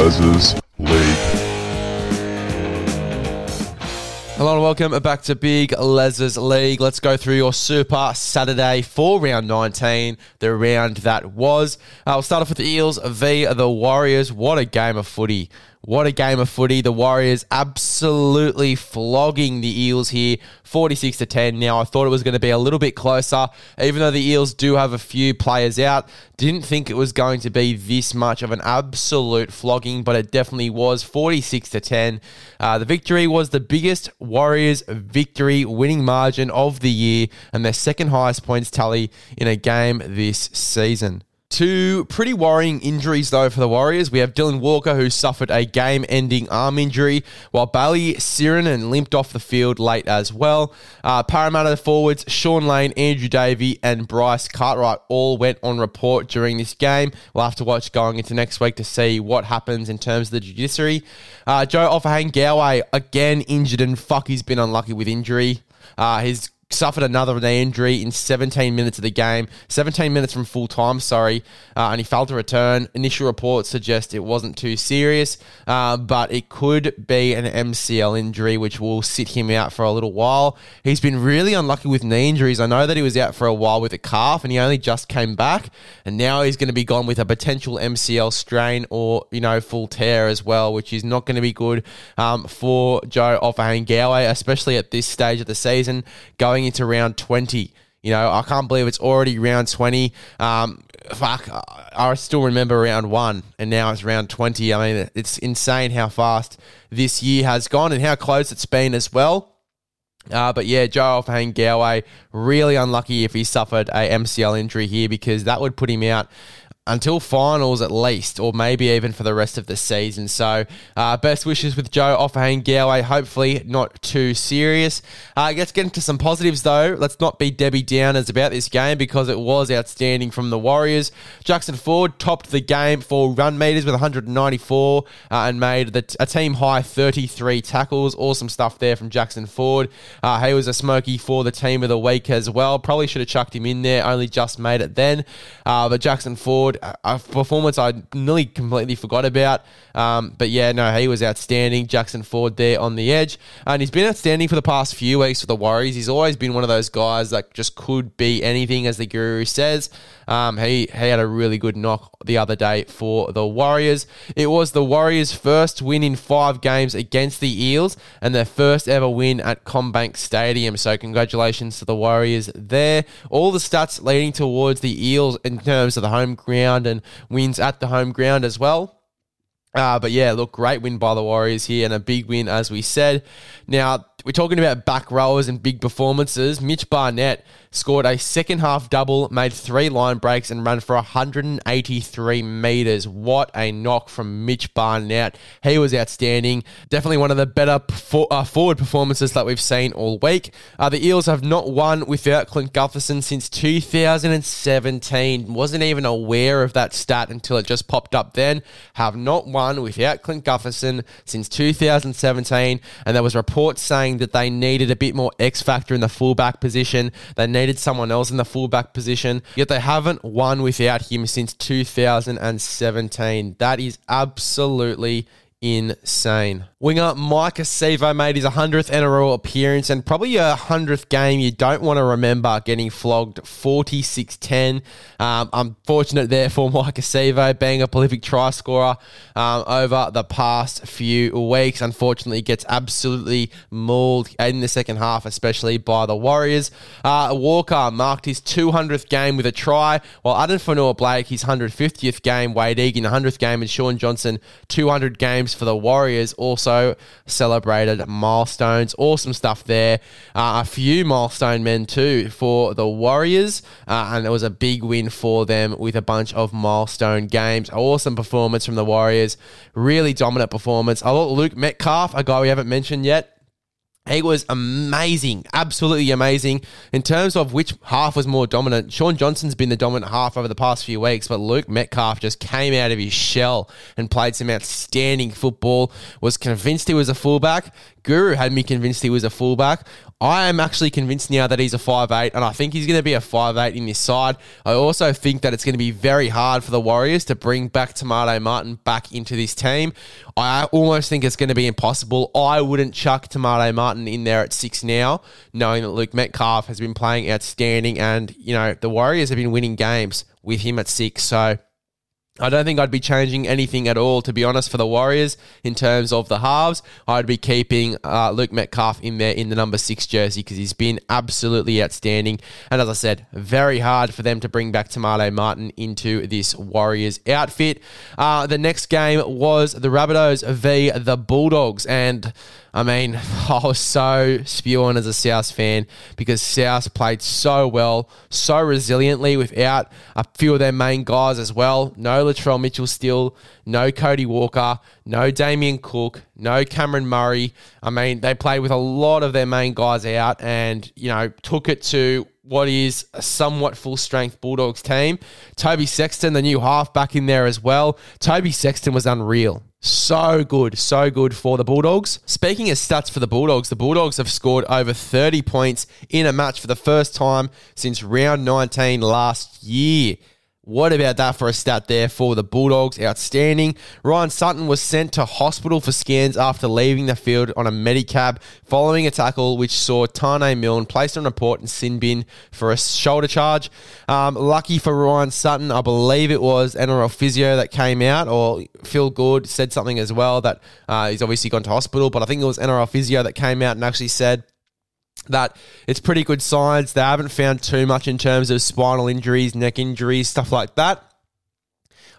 Les's League. Hello and welcome back to Big Les's League. Let's go through your Super Saturday for round 19, the round that was. Uh, we'll start off with the Eels v the Warriors. What a game of footy. What a game of footy. The Warriors absolutely flogging the Eels here, 46 to 10. Now, I thought it was going to be a little bit closer, even though the Eels do have a few players out. Didn't think it was going to be this much of an absolute flogging, but it definitely was 46 to 10. Uh, the victory was the biggest Warriors victory winning margin of the year and their second highest points tally in a game this season. Two pretty worrying injuries, though, for the Warriors. We have Dylan Walker, who suffered a game ending arm injury, while Bayley Sironen limped off the field late as well. Uh, Parramatta forwards Shaun Lane, Andrew Davey, and Bryce Cartwright all went on report during this game. We'll have to watch going into next week to see what happens in terms of the judiciary. Uh, Joe Ofahengaue, Gowie, again injured, and fuck, he's been unlucky with injury. Uh, his suffered another knee injury in 17 minutes of the game, 17 minutes from full time, sorry, uh, and he failed to return. Initial reports suggest it wasn't too serious, uh, but it could be an MCL injury, which will sit him out for a little while. He's been really unlucky with knee injuries. I know that he was out for a while with a calf, and he only just came back, and now he's going to be gone with a potential MCL strain or, you know, full tear as well, which is not going to be good um, for Joe Ofahengaue, especially at this stage of the season, going going into round 20. You know, I can't believe it's already round 20. Um, fuck, I still remember round one, and now it's round 20. I mean, it's insane how fast this year has gone and how close it's been as well. Uh, but yeah, Joe Ofahengaue, really unlucky if he suffered a MCL injury here because that would put him out until finals at least, or maybe even for the rest of the season. So, uh, best wishes with Joe Ofahengaue. Hopefully, not too serious. Uh, let's get into some positives though. Let's not be Debbie Downers about this game because it was outstanding from the Warriors. Jackson Ford topped the game for run meters with 194 uh, and made the, a team high 33 tackles. Awesome stuff there from Jackson Ford. Uh, he was a smoky for the team of the week as well. Probably should have chucked him in there. Only just made it then. Uh, but Jackson Ford a performance I nearly completely forgot about. Um, but yeah, no, he was outstanding. Jackson Ford there on the edge. And he's been outstanding for the past few weeks for the Warriors. He's always been one of those guys that just could be anything, as the guru says. Um, he, he had a really good knock the other day for the Warriors. It was the Warriors' first win in five games against the Eels and their first ever win at CommBank Stadium. So, congratulations to the Warriors there. All the stats leading towards the Eels in terms of the home ground and wins at the home ground as well. Uh, but yeah, look, great win by the Warriors here and a big win, as we said. Now, we're talking about back rowers and big performances. Mitch Barnett scored a second half double, made three line breaks, and ran for 183 metres. What a knock from Mitch Barnett. He was outstanding. Definitely one of the better uh, forward performances that we've seen all week. Uh, the Eels have not won without Clint Gutherson since 2017. Wasn't even aware of that stat until it just popped up then. Have not won without Clint Gutherson since 2017. And there was reports saying that they needed a bit more X factor in the fullback position. They needed someone else in the fullback position, yet they haven't won without him since 2017. That is absolutely insane. Winger Maika Sivo made his 100th NRL appearance and probably a 100th game you don't want to remember getting flogged 46 10. Um, unfortunate there for Maika Sivo being a prolific try scorer um, over the past few weeks. Unfortunately, gets absolutely mauled in the second half, especially by the Warriors. Uh, Walker marked his 200th game with a try, while Addin Fonua-Blake, his 150th game, Wayde Egan, 100th game, and Shaun Johnson, 200 games for the Warriors. Also, celebrated milestones. Awesome stuff there. Uh, a few milestone men too for the Warriors, uh, and it was a big win for them with a bunch of milestone games. Awesome performance from the Warriors. Really dominant performance. I thought Luke Metcalf, a guy we haven't mentioned yet, he was amazing, absolutely amazing. In terms of which half was more dominant, Shaun Johnson's been the dominant half over the past few weeks, but Luke Metcalf just came out of his shell and played some outstanding football. Was convinced he was a fullback. Guru had me convinced he was a fullback. I am actually convinced now that he's a 5'8, and I think he's going to be a 5'8 in this side. I also think that it's going to be very hard for the Warriors to bring back Maire Martin back into this team. I almost think it's going to be impossible. I wouldn't chuck Maire Martin in there at six now, knowing that Luke Metcalf has been playing outstanding, and, you know, the Warriors have been winning games with him at six. So I don't think I'd be changing anything at all, to be honest, for the Warriors in terms of the halves. I'd be keeping uh, Luke Metcalf in there in the number six jersey because he's been absolutely outstanding. And as I said, very hard for them to bring back Te Maire Martin into this Warriors outfit. Uh, the next game was the Rabbitohs v. the Bulldogs. And I mean, I was so spewing as a South fan because South played so well, so resiliently without a few of their main guys as well. No Latrell Mitchell still, no Cody Walker, no Damien Cook, no Cameron Murray. I mean, they played with a lot of their main guys out and, you know, took it to what is a somewhat full strength Bulldogs team. Toby Sexton, the new half, back in there as well. Toby Sexton was unreal. So good, so good for the Bulldogs. Speaking of stats for the Bulldogs, the Bulldogs have scored over 30 points in a match for the first time since round 19 last year. What about that for a stat there for the Bulldogs? Outstanding. Ryan Sutton was sent to hospital for scans after leaving the field on a Medicab following a tackle which saw Taane Milne placed on report and sin bin for a shoulder charge. Um, lucky for Ryan Sutton, I believe it was NRL physio that came out, or Phil Gould said something as well that uh, he's obviously gone to hospital, but I think it was NRL physio that came out and actually said that it's pretty good signs. They haven't found too much in terms of spinal injuries, neck injuries, stuff like that.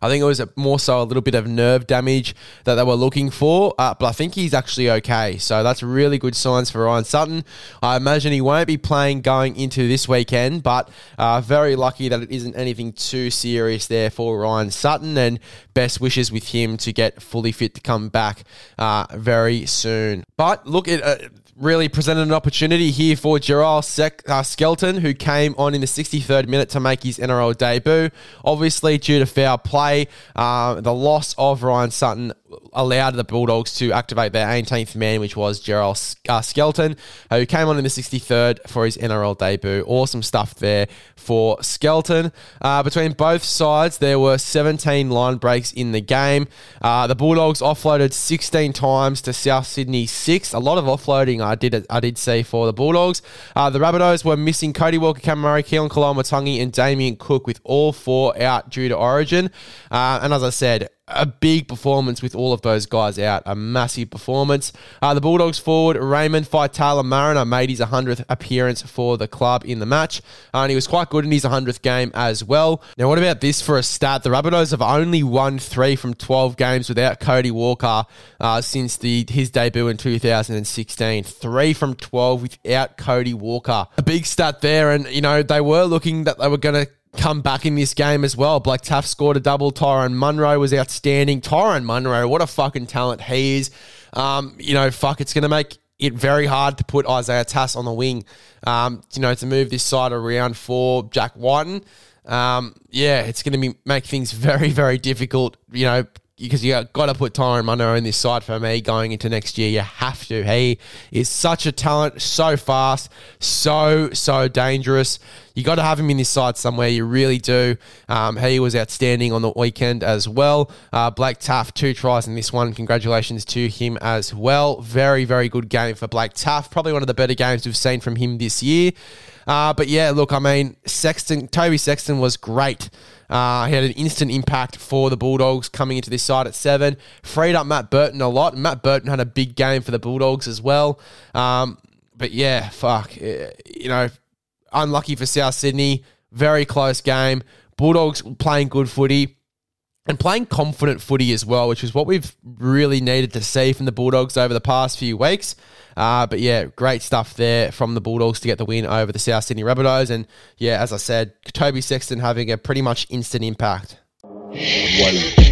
I think it was more so a little bit of nerve damage that they were looking for, uh, but I think he's actually okay. So that's really good signs for Ryan Sutton. I imagine he won't be playing going into this weekend, but uh, very lucky that it isn't anything too serious there for Ryan Sutton, and best wishes with him to get fully fit to come back uh, very soon. But look, it, uh, really presented an opportunity here for Gerald Sek- uh, Skelton, who came on in the 63rd minute to make his NRL debut. Obviously, due to foul play, uh, the loss of Ryan Sutton allowed the Bulldogs to activate their 18th man, which was Gerald uh, Skelton, who came on in the 63rd for his NRL debut. Awesome stuff there for Skelton. Uh, between both sides, there were 17 line breaks in the game. Uh, the Bulldogs offloaded 16 times to South Sydney 6. A lot of offloading I did I did see for the Bulldogs. Uh, the Rabbitohs were missing Cody Walker, Cameron Murray, Keaon Koloamatangi, and Damien Cook with all four out due to origin. Uh, and as I said, a big performance with all of those guys out. A massive performance. Uh, the Bulldogs forward, Raymond Faitala-Mariner, made his 100th appearance for the club in the match. Uh, and he was quite good in his 100th game as well. Now, what about this for a stat? The Rabbitohs have only won three from 12 games without Cody Walker uh, since the his debut in 2016. Three from 12 without Cody Walker. A big stat there. And, you know, they were looking that they were going to come back in this game as well. Blake Taaffe scored a double. Tyrone Munro was outstanding. Tyrone Munro, what a fucking talent he is. Um, you know, fuck, it's going to make it very hard to put Isaiah Tass on the wing. Um, you know, to move this side around for Jack Wighton. Um, yeah, it's going to be make things very, very difficult. You know, because you got to put Tyrone Munro in this side for me going into next year. You have to. He is such a talent, so fast, so so dangerous. You got to have him in this side somewhere. You really do. Um, he was outstanding on the weekend as well. Uh, Blake Taaffe, two tries in this one. Congratulations to him as well. Very very good game for Blake Taaffe. Probably one of the better games we've seen from him this year. Uh, but yeah, look, I mean, Sexton, Toby Sexton was great. Uh, he had an instant impact for the Bulldogs coming into this side at seven. Freed up Matt Burton a lot. Matt Burton had a big game for the Bulldogs as well. Um, but yeah, fuck. Eh, you know, unlucky for South Sydney. Very close game. Bulldogs playing good footy and playing confident footy as well, which is what we've really needed to see from the Bulldogs over the past few weeks. Uh, but yeah, great stuff there from the Bulldogs to get the win over the South Sydney Rabbitohs. And yeah, as I said, Toby Sexton having a pretty much instant impact. Goodbye.